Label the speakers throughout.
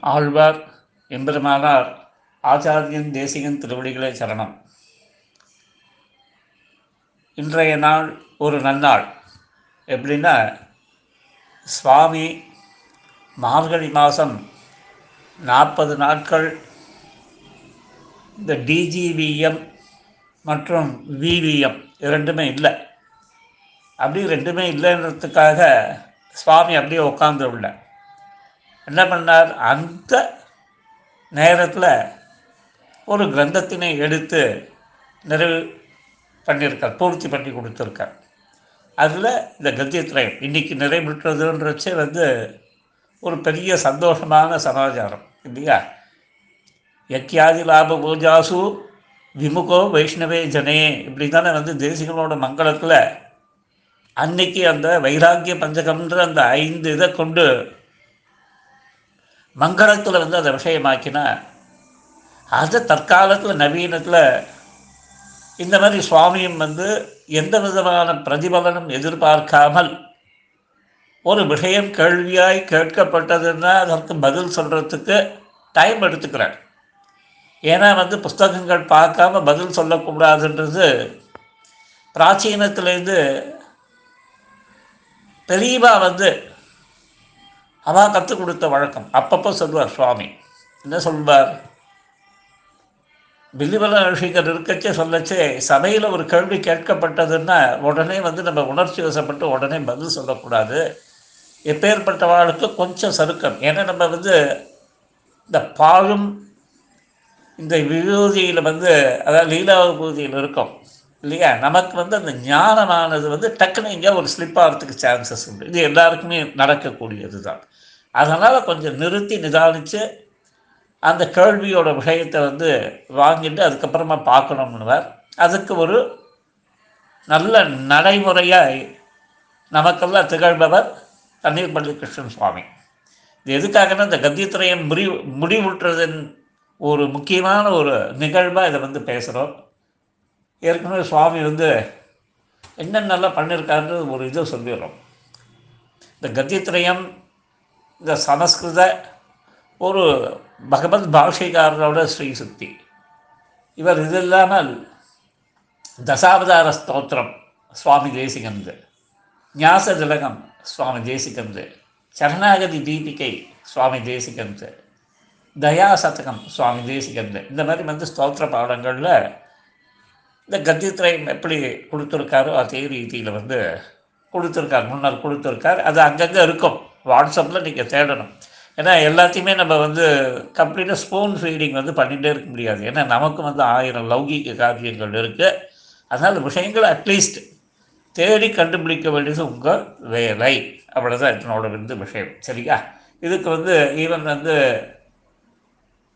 Speaker 1: ஆழ்வார் எம்பெருமானார் ஆச்சாரியன் தேசிகன் திருவடிகளே சரணம். இன்றைய நாள் ஒரு நன்னாள். எப்படின்னா சுவாமி மார்கழி மாதம் நாற்பது நாட்கள் இந்த டிஜிவிஎம் மற்றும் விவிஎம் இரண்டுமே இல்லை. அப்படி ரெண்டுமே இல்லைன்றதுக்காக சுவாமி அப்படியே உட்காந்து உள்ள என்ன பண்ணார்? அந்த நேரத்தில் ஒரு கிரந்தத்தினை எடுத்து நிறைவு பண்ணியிருக்கார் பூர்த்தி பண்ணி கொடுத்துருக்கார். அதில் இந்த கத்தியத்திரயம் இன்றைக்கி நிறைவுற்றதுன்றச்சே வந்து ஒரு பெரிய சந்தோஷமான சமாச்சாரம் இல்லையா? யக்கியாதி லாப பூஜாசு விமுகோ வைஷ்ணவே ஜனே இப்படி தானே வந்து தேசிகளோட மங்களத்தில் அன்னைக்கு அந்த வைராக்கிய பஞ்சகம்ன்ற அந்த ஐந்து இதை கொண்டு மங்களத்தில் வந்து அதை விஷயமாக்கினா அது தற்காலத்தில் நவீனத்தில் இந்த மாதிரி சுவாமியும் வந்து எந்த விதமான பிரதிபலனும் எதிர்பார்க்காமல் ஒரு விஷயம் கேள்வியாய் கேட்கப்பட்டதுன்னா அதற்கு பதில் சொல்கிறதுக்கு டைம் எடுத்துக்கிறார். ஏன்னா வந்து புஸ்தகங்கள் பார்க்காம பதில் சொல்லக்கூடாதுன்றது பிராச்சீனத்துலேருந்து தெளிவாக வந்து அவா கற்றுக் கொடுத்த வழக்கம். அப்பப்போ சொல்வார் சுவாமி. என்ன சொல்வார் பில்லிபல ரசிகர் இருக்கச்சே சொல்லச்சே சபையில் ஒரு கேள்வி கேட்கப்பட்டதுன்னா உடனே வந்து நம்ம உணர்ச்சி வசப்பட்டு உடனே பதில் சொல்லக்கூடாது. எப்பேற்பட்டவாளுக்கு கொஞ்சம் சறுக்கம் ஏன்னா நம்ம வந்து இந்த பாலும் இந்த விபூதியில் வந்து அதாவது லீலா விபூதியில் இருக்கோம். இல்லையா? நமக்கு வந்து அந்த ஞானமானது வந்து டக்குன்னு எங்கேயா ஒரு ஸ்லிப் ஆகிறதுக்கு சான்சஸ் உண்டு. இது எல்லாருக்குமே நடக்கக்கூடியது தான் அதனால் கொஞ்சம் நிறுத்தி நிதானித்து அந்த கேள்வியோட விஷயத்தை வந்து வாங்கிட்டு அதுக்கப்புறமா பார்க்கணும்னுவார். அதுக்கு ஒரு நல்ல நடைமுறையாக நமக்கெல்லாம் திகழ்பவர் தண்ணீர்பள்ளி கிருஷ்ணன் சுவாமி இது எதுக்காகனா இந்த கத்தியத்துறையை முடி முடிவுற்றதன் ஒரு முக்கியமான ஒரு நிகழ்வாக இதை வந்து பேசுகிறோம் ஏற்கனவே சுவாமி வந்து என்னென்னலாம் பண்ணியிருக்காருன்றது ஒரு இதை சொல்லிடுறோம். இந்த கத்தியத்திரயம் இந்த சமஸ்கிருத ஒரு பகவத் பாஷைக்காரரோட ஸ்ரீசக்தி. இவர் இது இல்லாமல் தசாவதார ஸ்தோத்திரம் சுவாமி தேசிகந்து ஞாச திலகம் சுவாமி தேசிகந்து சரணாகதி தீபிகை சுவாமி தேசிகந்து தயா சதகம் சுவாமி தேசிகந்து இந்த மாதிரி வந்து ஸ்தோத்திர பாடங்களில் இந்த கத்தியத்திரயம் எப்படி கொடுத்துருக்காரோ அதே ரீதியில் வந்து கொடுத்துருக்கார் முன்னர் கொடுத்துருக்கார். அது அங்கங்கே இருக்கும். வாட்ஸ்அப்பில் நீங்கள் தேடணும். ஏன்னா எல்லாத்தையுமே நம்ம வந்து கம்ப்ளீட்டாக ஸ்பூன் ஃபீடிங் வந்து பண்ணிகிட்டே இருக்க முடியாது. ஏன்னா நமக்கு வந்து ஆயிரம் லௌகீக காரியங்கள் இருக்குது அதனால் விஷயங்கள் அட்லீஸ்ட் தேடி கண்டுபிடிக்க வேண்டியது உங்கள் வேலை. அவ்வளோதான் என்னோட இருந்து விஷயம். சரியா? இதுக்கு வந்து ஈவன் வந்து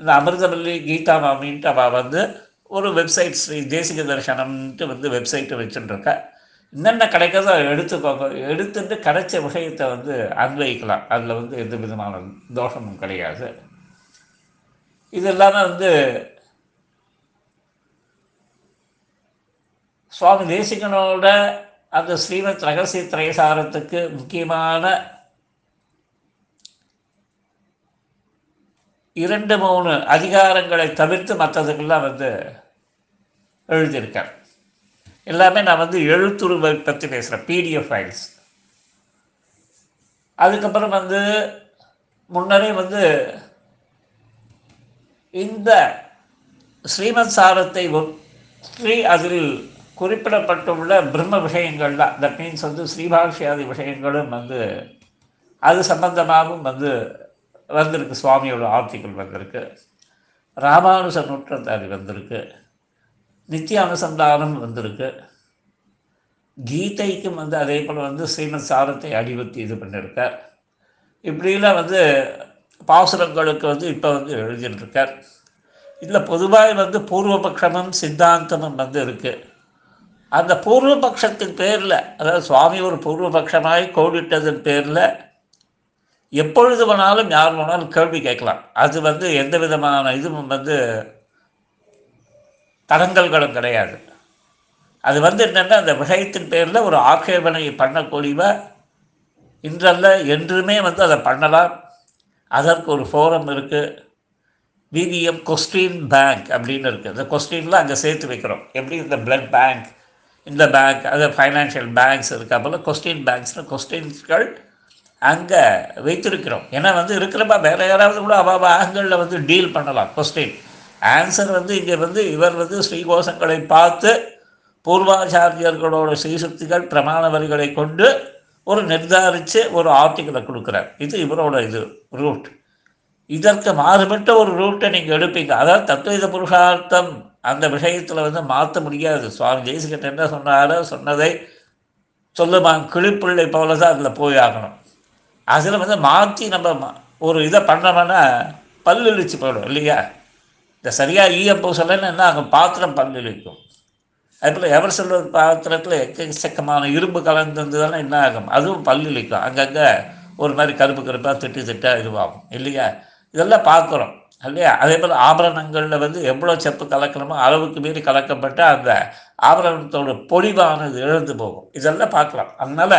Speaker 1: இந்த அமிர்தவல்லி கீதா மாமின்ட்டு அவள் வந்து ஒரு வெப்சைட் ஸ்ரீ தேசிக தரிசனம்ன்ட்டு வந்து வெப்சைட்டை வச்சுட்டுருக்க என்னென்ன கிடைக்கிறதோ எடுத்துக்கோங்க. எடுத்துட்டு கிடைச்ச விஷயத்தை வந்து அன்வைக்கலாம் அதில் வந்து எந்த விதமான தோஷமும் கிடையாது. இது இல்லாமல் வந்து சுவாமி தேசிகனோட அந்த ஸ்ரீமத் ரகசிய திரைசாரத்துக்கு முக்கியமான இரண்டு மூணு அதிகாரங்களை தவிர்த்து மற்றதுக்கெல்லாம் வந்து எழுதியிருக்கார். எல்லாமே நான் வந்து எழுத்துருவை பற்றி பேசுகிறேன் பிடிஎஃப் ஃபைல்ஸ் அதுக்கப்புறம் வந்து முன்னரே வந்து இந்த ஸ்ரீமத் சாரத்தை ஒற்றி அதில் குறிப்பிடப்பட்டுள்ள பிரம்ம விஷயங்கள் தான். தட் மீன்ஸ் வந்து ஸ்ரீபாஷ்யாதி விஷயங்களும் வந்து அது சம்பந்தமாகவும் வந்து வந்திருக்கு சுவாமியோட ஆர்த்திகள் வந்திருக்கு. ராமானுஜ நூற்றந்தாதி வந்திருக்கு. நித்திய அனுசந்தானம் வந்திருக்கு. கீதைக்கும் வந்து அதே போல் வந்து ஸ்ரீமத் சாரத்தை அடிவத்தி இது பண்ணியிருக்கார் இப்படிலாம் வந்து பாசுரங்களுக்கு வந்து இப்போ வந்து எழுதிட்டுருக்கார் இதில் பொதுவாக வந்து பூர்வபக்ஷமும் சித்தாந்தமும் வந்து இருக்குது அந்த பூர்வபக்ஷத்தின் பேரில் அதாவது சுவாமி ஒரு பூர்வபக்ஷமாய் கோடிட்டதன் பேரில் எப்பொழுது வேணாலும் யார் வேணாலும் கேள்வி கேட்கலாம். அது வந்து எந்த விதமான இதுவும் வந்து தடங்கல்களும் கிடையாது. அது வந்து என்னென்னா அந்த விஷயத்தின் பேரில் ஒரு ஆட்சேபனை பண்ணக்கூடியவ இன்றல்ல என்றுமே வந்து அதை பண்ணலாம். அதற்கு ஒரு ஃபோரம் இருக்குது விவிஎம் கொஸ்டின் பேங்க் அப்படின்னு இருக்குது இந்த கொஸ்டின்லாம் அங்கே சேர்த்து வைக்கிறோம். எப்படி? இந்த பிளட் பேங்க் இந்த பேங்க் அது ஃபைனான்ஷியல் பேங்க்ஸ் இருக்கா. போல் கொஸ்டின் பேங்க்ஸ்னு கொஸ்டின்ஸ்கள் அங்கே வைத்திருக்கிறோம். ஏன்னா வந்து இருக்கிறப்ப வேறு யாராவது கூட அவ ஆங்கிளில் வந்து டீல் பண்ணலாம் கொஸ்டின் ஆன்சர் வந்து இங்கே வந்து இவர் வந்து ஸ்ரீகோஷங்களை பார்த்து பூர்வாச்சாரியர்களோட ஸ்ரீசக்திகள் பிரமாண வரிகளை கொண்டு ஒரு நிர்தாரித்து ஒரு ஆர்டிக்கலை கொடுக்குறார். இது இவரோட இது ரூட் இதற்கு மாறுபட்ட ஒரு ரூட்டை நீங்கள் எடுப்பீங்க. அதாவது தத்வீத புருஷார்த்தம் அந்த விஷயத்தில் வந்து மாற்ற முடியாது. சுவாமி ஜெயசிகன் என்ன சொன்னாரோ சொன்னதை சொல்லுமா கிளிப்பிள்ளை போல தான் அதில் போய் ஆகணும். அதில் வந்து மாற்றி நம்ம ஒரு இதை பண்ணோம்னா பல்லிழிச்சு போயிடும் இல்லையா? இந்த சரியாக ஈயம் சொல்லலைன்னா என்ன அங்கே பாத்திரம் பல்லிழிக்கும் அதுபோல் எவர் செல்வர் பாத்திரத்தில் எக்கச்சக்கமான இரும்பு கலந்துருந்ததுன்னா என்ன ஆகும்? அதுவும் பல்லிழிக்கும் அங்கங்கே ஒரு மாதிரி கருப்பு கருப்பாக திட்டு திட்டாக இதுவாகும் இல்லையா? இதெல்லாம் பார்க்குறோம் இல்லையா? அதே போல் ஆபரணங்களில் வந்து எவ்வளோ செப்பு கலக்கணுமோ அளவுக்கு மீறி கலக்கப்பட்ட அந்த ஆபரணத்தோட பொழிவானது இழந்து போகும். இதெல்லாம் பார்க்கலாம் அதனால்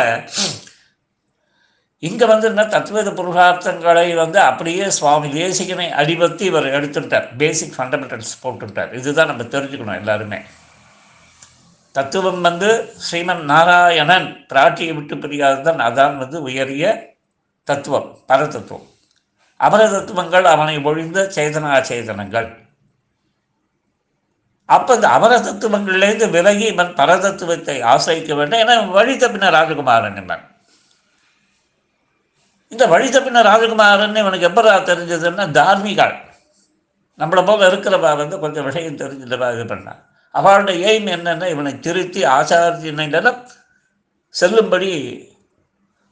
Speaker 1: இங்கே வந்து என்ன தத்துவத புருஷார்த்தங்களை வந்து அப்படியே சுவாமி தேசிகனை அடிபத்தி இவர் எடுத்துட்டார். பேசிக் ஃபண்டமெண்டல்ஸ் போட்டுட்டார். இதுதான் நம்ம தெரிஞ்சுக்கணும் எல்லாருமே. தத்துவம் வந்து ஸ்ரீமன் நாராயணன் பிராட்டியை விட்டு பிரியாததான் அதான் வந்து உயரிய தத்துவம் பரதத்துவம். அபர தத்துவங்கள் அவனை ஒழிந்த சேதனா சேதனங்கள் அப்போ இந்த அபர தத்துவங்கள்லேருந்து விலகி இவன் பரதத்துவத்தை ஆசிரிக்க வேண்டும். ஏன்னா வழி தப்பின ராஜகுமாரன் இவன். இந்த வழி தப்பின ராஜகுமாரன் இவனுக்கு எப்படா தெரிஞ்சதுன்னா தார்மிகாள் நம்மளை போல இருக்கிறவா வந்து கொஞ்சம் விஷயம் தெரிஞ்சுட்டவா இது பண்ணான். அவளுடைய எய்ம் என்னென்னா இவனை திருத்தி ஆச்சாரியனிடம் செல்லும்படி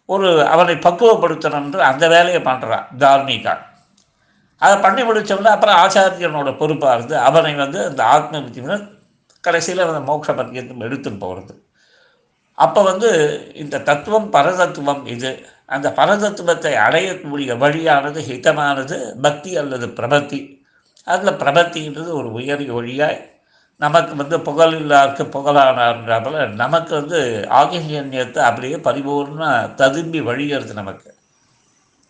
Speaker 1: ஒரு அவனை பக்குவப்படுத்தணுன்ற அந்த வேலையை பண்ணுறான் தார்மிகாள் அதை பண்ணி முடித்தோம்னா அப்புறம் ஆச்சாரியனோட பொறுப்பாக இருந்து அவனை வந்து அந்த ஆத்ம வித்தியினர் கடைசியில் அந்த மோட்ச பத்தியத்தும் எடுத்துன்னு போகிறது அப்போ வந்து இந்த தத்துவம் பரதத்துவம் இது. அந்த பரதத்துவத்தை அடையக்கூடிய வழியானது ஹிதமானது பக்தி அல்லது பிரபத்தி. அதில் பிரபத்தின்றது ஒரு உயரிய வழியாய் நமக்கு வந்து புகழ் இல்லாருக்கு புகழானார்ன்றப்பல நமக்கு வந்து ஆகியன்யத்தை அப்படியே பரிபூர்ண ததும்பி வழிகிறது நமக்கு.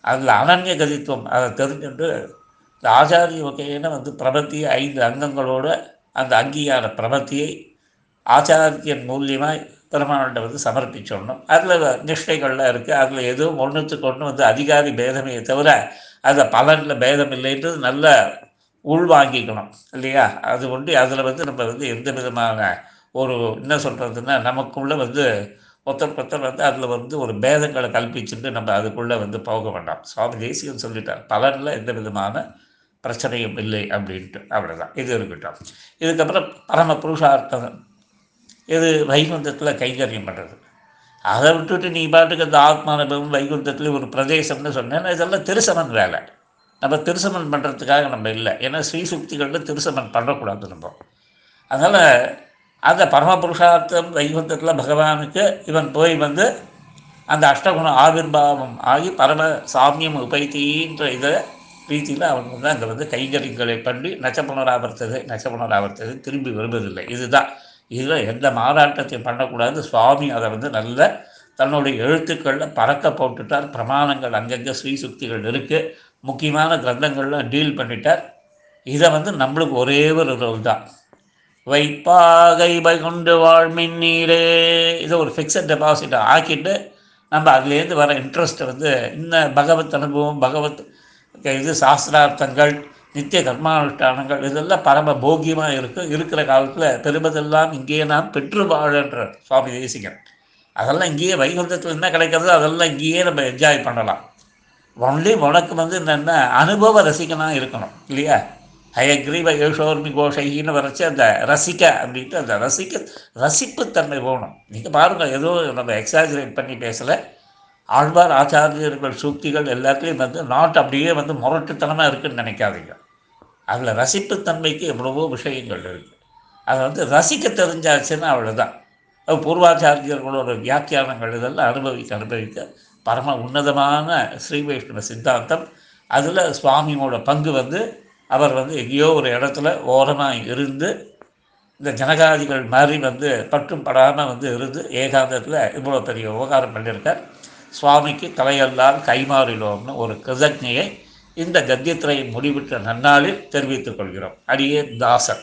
Speaker 1: அதில் அனன்ய கதித்துவம் அதை தெரிஞ்சுட்டு இந்த ஆச்சாரிய வகையின வந்து பிரபத்தியை ஐந்து அங்கங்களோட அந்த அங்கீகார பிரபத்தியை ஆச்சாரியன் மூலியமாக பெருமானோட வந்து சமர்ப்பிச்சிடணும் அதில் நிஷ்டைகள்லாம் இருக்குது அதில் எதுவும் ஒன்றுத்துக்கு ஒன்று வந்து அதிகாரி பேதமே தவிர அதில் பலனில் பேதம் இல்லைன்றது நல்ல உள்வாங்கிக்கணும் இல்லையா? அது ஒன்று அதில் வந்து நம்ம வந்து எந்த விதமான ஒரு என்ன சொல்கிறதுன்னா நமக்குள்ளே வந்து ஒருத்தர் ஒருத்தர் வந்து அதில் வந்து ஒரு பேதங்களை கல்பிச்சுட்டு நம்ம அதுக்குள்ளே வந்து போக வேண்டாம். சுவாமி தேசியம் சொல்லிட்டார் பலனில் எந்த விதமான பிரச்சனையும் இல்லை அப்படின்ட்டு. அவ்வளோதான் இது இருக்கட்டும். இதுக்கப்புறம் பரம புருஷார்த்தம். இது வைகுந்தத்தில் கைங்கரியம் பண்ணுறது அதை விட்டுட்டு நீ பாட்டுக்கு அந்த ஆத்மானுபவம் வைகுந்தத்தில் ஒரு பிரதேசம்னு சொன்னேன் இதெல்லாம் திருசமன் வேலை. நம்ம திருசமன் பண்ணுறதுக்காக நம்ம இல்லை. ஏன்னா ஸ்ரீசுக்திகளில் திருசமன் பண்ணக்கூடாது நம்ம. அதனால் அந்த பரமபுருஷார்த்தம் வைகுந்தத்தில் பகவானுக்கு இவன் போய் வந்து அந்த அஷ்டகுண ஆவிர்வாவம் ஆகி பரம சாமியம் உபைத்தின்ற இதை ரீதியில் அவன் வந்து அங்கே வந்து கைங்கரிகளை பண்ணி நச்சப்புணராவர்த்தது நச்சப்புணராவர்த்தது திரும்பி வருவதில்லை. இதுதான். இதில் எந்த மாறாட்டத்தையும் பண்ணக்கூடாது சுவாமி அதை வந்து நல்ல தன்னுடைய எழுத்துக்களில் பறக்க போட்டுட்டார். பிரமாணங்கள் அங்கங்கே ஸ்ரீசுக்திகள் இருக்குது முக்கியமான கிரந்தங்கள்லாம் டீல் பண்ணிட்டார். இதை வந்து நம்மளுக்கு ஒரே ஒரு ரோல் தான். வைப்பாகை வைகுண்டு வாழ்மின்னீரே இதை ஒரு ஃபிக்ஸட் டெபாசிட்டை ஆக்கிட்டு நம்ம அதுலேருந்து வர இன்ட்ரெஸ்ட்டை வந்து இன்னும் பகவத் அனுபவம் பகவத் இது சாஸ்திரார்த்தங்கள் நித்திய கர்மானுஷ்டானங்கள் இதெல்லாம் பரம போகியமாக இருக்குது இருக்கிற காலத்தில் பெருமதெல்லாம் இங்கேயே நாம் பெற்று வாழன்ற சுவாமி தேசிகன். அதெல்லாம் இங்கேயே வைகுந்தத்தில் என்ன கிடைக்கிறதோ அதெல்லாம் இங்கேயே நம்ம என்ஜாய் பண்ணலாம். ஒன்லி உனக்கு வந்து என்னென்ன அனுபவ ரசிகனாக இருக்கணும் இல்லையா? ஹயக்ரீவ யோஷோர்மி கோஷைன்னு வரைச்சி அந்த ரசிக்க அப்படின்ட்டு அந்த ரசிக்க ரசிப்புத்தன்மை போகணும். நீங்கள் பாருங்கள் எதுவும் நம்ம எக்ஸாஜரேட் பண்ணி பேசலை. ஆழ்வார் ஆச்சாரியர்கள் சூக்திகள் எல்லாத்துலேயும் வந்து நாட் அப்படியே வந்து முரட்டுத்தனமாக இருக்குதுன்னு நினைக்காதீங்க. அதில் ரசிப்புத்தன்மைக்கு எவ்வளவோ விஷயங்கள் இருக்குது அதை வந்து ரசிக்க தெரிஞ்சாச்சுன்னா அவ்வளோதான் அது பூர்வாச்சாரியர்களோட வியாக்கியானங்கள் இதெல்லாம் அனுபவிக்க அனுபவிக்க பரம உன்னதமான ஸ்ரீ வைஷ்ணவ சித்தாந்தம். அதில் சுவாமியோட பங்கு வந்து அவர் வந்து எங்கேயோ ஒரு இடத்துல ஓரமாக இருந்து இந்த ஜனகாதிகள் மாதிரி வந்து பற்றும் படாமல் வந்து இருந்து ஏகாந்தத்தில் இவ்வளோ பெரிய உபகாரம் பண்ணியிருக்கார். சுவாமிக்கு தலையெல்லாம் கைமாறிலோம்னு ஒரு கிருதஜையை இந்த கத்தியத்திரையின் முடிவிட்ட நன்னாளில் தெரிவித்துக் கொள்கிறோம். அடியே தாசன்.